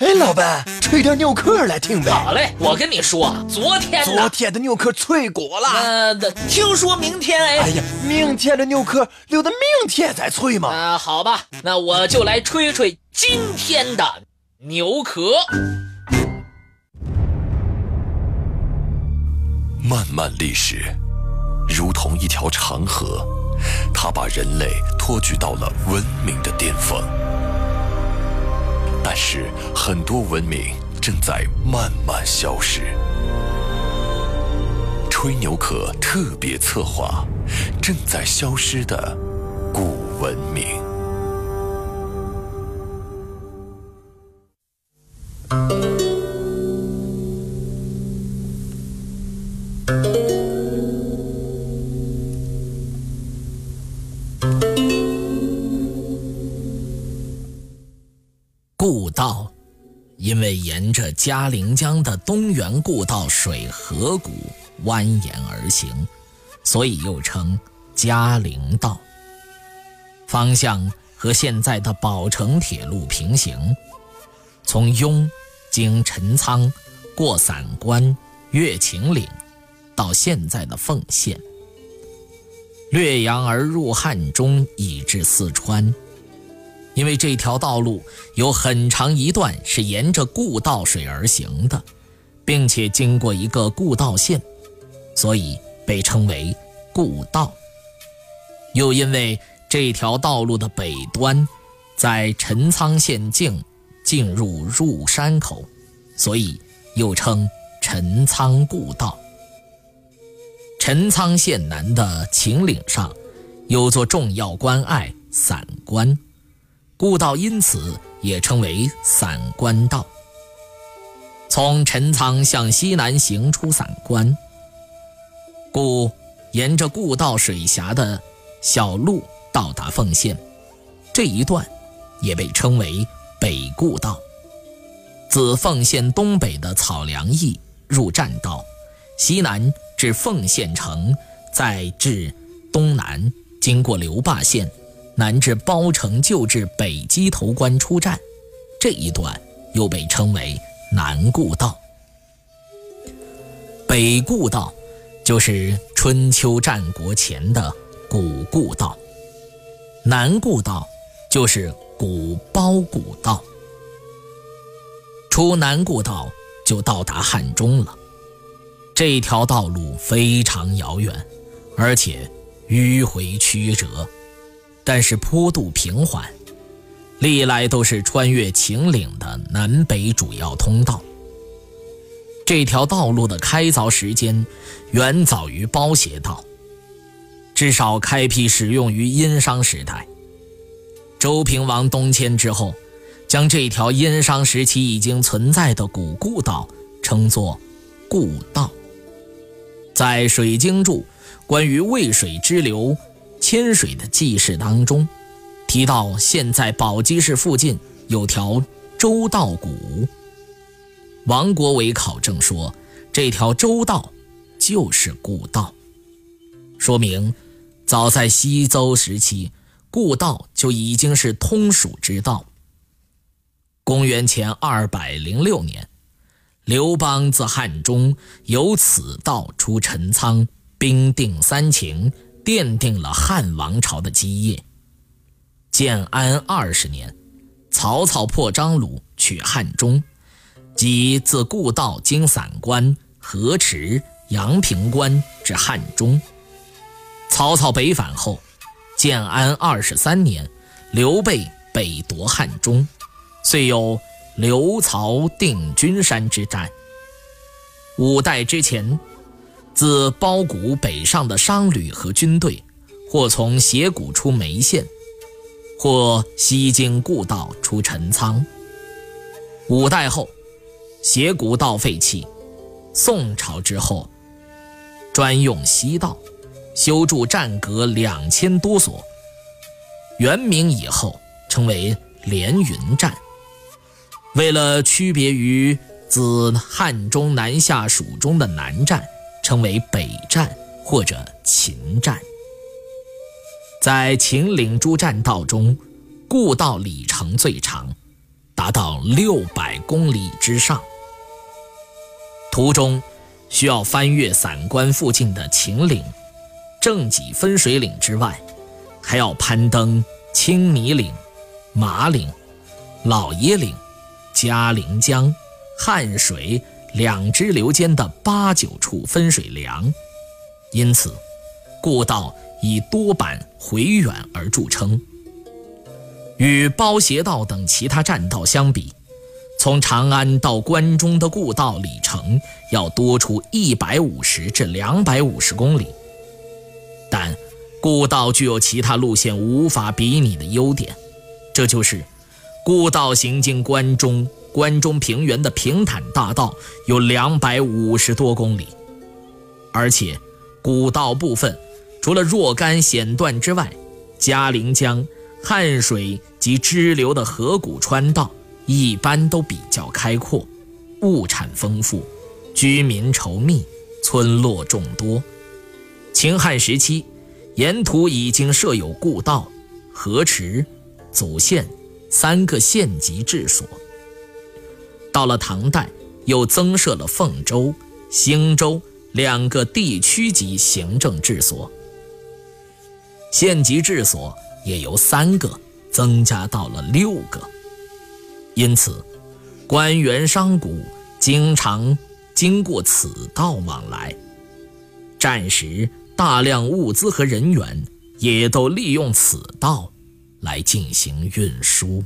哎，老板，吹点牛壳来听呗。好嘞，我跟你说，昨天昨天的牛壳脆果了。呃，听说明天哎。哎呀，明天的牛壳留到明天再脆嘛。啊，好吧，那我就来吹吹今天的牛壳。漫漫历史，如同一条长河，它把人类托举到了文明的巅峰。但是，很多文明正在慢慢消失。吹牛可特别策划：正在消失的古文明。故道，因为沿着嘉陵江的东源故道水河谷蜿蜒而行，所以又称嘉陵道。方向和现在的宝成铁路平行，从雍经陈仓，过散关，越秦岭，到现在的凤县，略阳而入汉中，以至四川。因为这条道路有很长一段是沿着故道水而行的，并且经过一个故道县，所以被称为故道。又因为这条道路的北端在陈仓县境进入入山口，所以又称陈仓故道。陈仓县南的秦岭上有座重要关隘散关。故道因此也称为散关道。从陈仓向西南行出散关，故沿着故道水峡的小路到达凤县，这一段也被称为北故道。自凤县东北的草梁驿入栈道，西南至凤县城，再至东南经过刘坝县。南至包城旧至北鸡头关出战，这一段又被称为南故道。北故道就是春秋战国前的古故道，南故道就是古包古道。出南故道就到达汉中了。这条道路非常遥远，而且迂回曲折。但是坡度平缓，历来都是穿越秦岭的南北主要通道。这条道路的开凿时间远早于包斜道，至少开辟使用于殷商时代。周平王东迁之后，将这条殷商时期已经存在的古故道称作故道。在《水经注》关于渭水支流。千水的记事当中，提到现在宝鸡市附近有条周道谷。王国维考证说，这条周道就是故道，说明早在西周时期，故道就已经是通蜀之道。公元前二百零六年，刘邦自汉中由此道出陈仓，兵定三秦。奠定了汉王朝的基业。建安二十年，曹操破张鲁，取汉中，即自故道经散关、河池、阳平关至汉中。曹操北返后，建安二十三年，刘备北夺汉中，遂有刘曹定军山之战。五代之前。自包谷北上的商旅和军队，或从斜谷出眉县，或西经故道出陈仓。五代后，斜谷道废弃。宋朝之后，专用西道，修筑战阁两千多所。元明以后，称为连云站。为了区别于自汉中南下蜀中的南站。称为北站或者秦站。在秦岭诸栈道中，故道里程最长，达到六百公里之上。途中需要翻越散关附近的秦岭、正脊分水岭之外，还要攀登青泥岭、马岭、老爷岭、嘉陵江、汉水两支流间的八九处分水梁，因此故道以多板回远而著称。与包斜道等其他栈道相比，从长安到关中的故道里程要多出一百五十至两百五十公里，但故道具有其他路线无法比拟的优点，这就是故道行经关中，关中平原的平坦大道有两百五十多公里，而且古道部分除了若干险段之外，嘉陵江、汉水及支流的河谷川道。一般都比较开阔，物产丰富，居民稠密，村落众多。秦汉时期，沿途已经设有故道、河池、祖县三个县级治所。到了唐代，又增设了凤州、兴州两个地区级行政治所，县级治所也由三个增加到了六个。因此，官员商贾经常经过此道往来。战时，大量物资和人员也都利用此道来进行运输。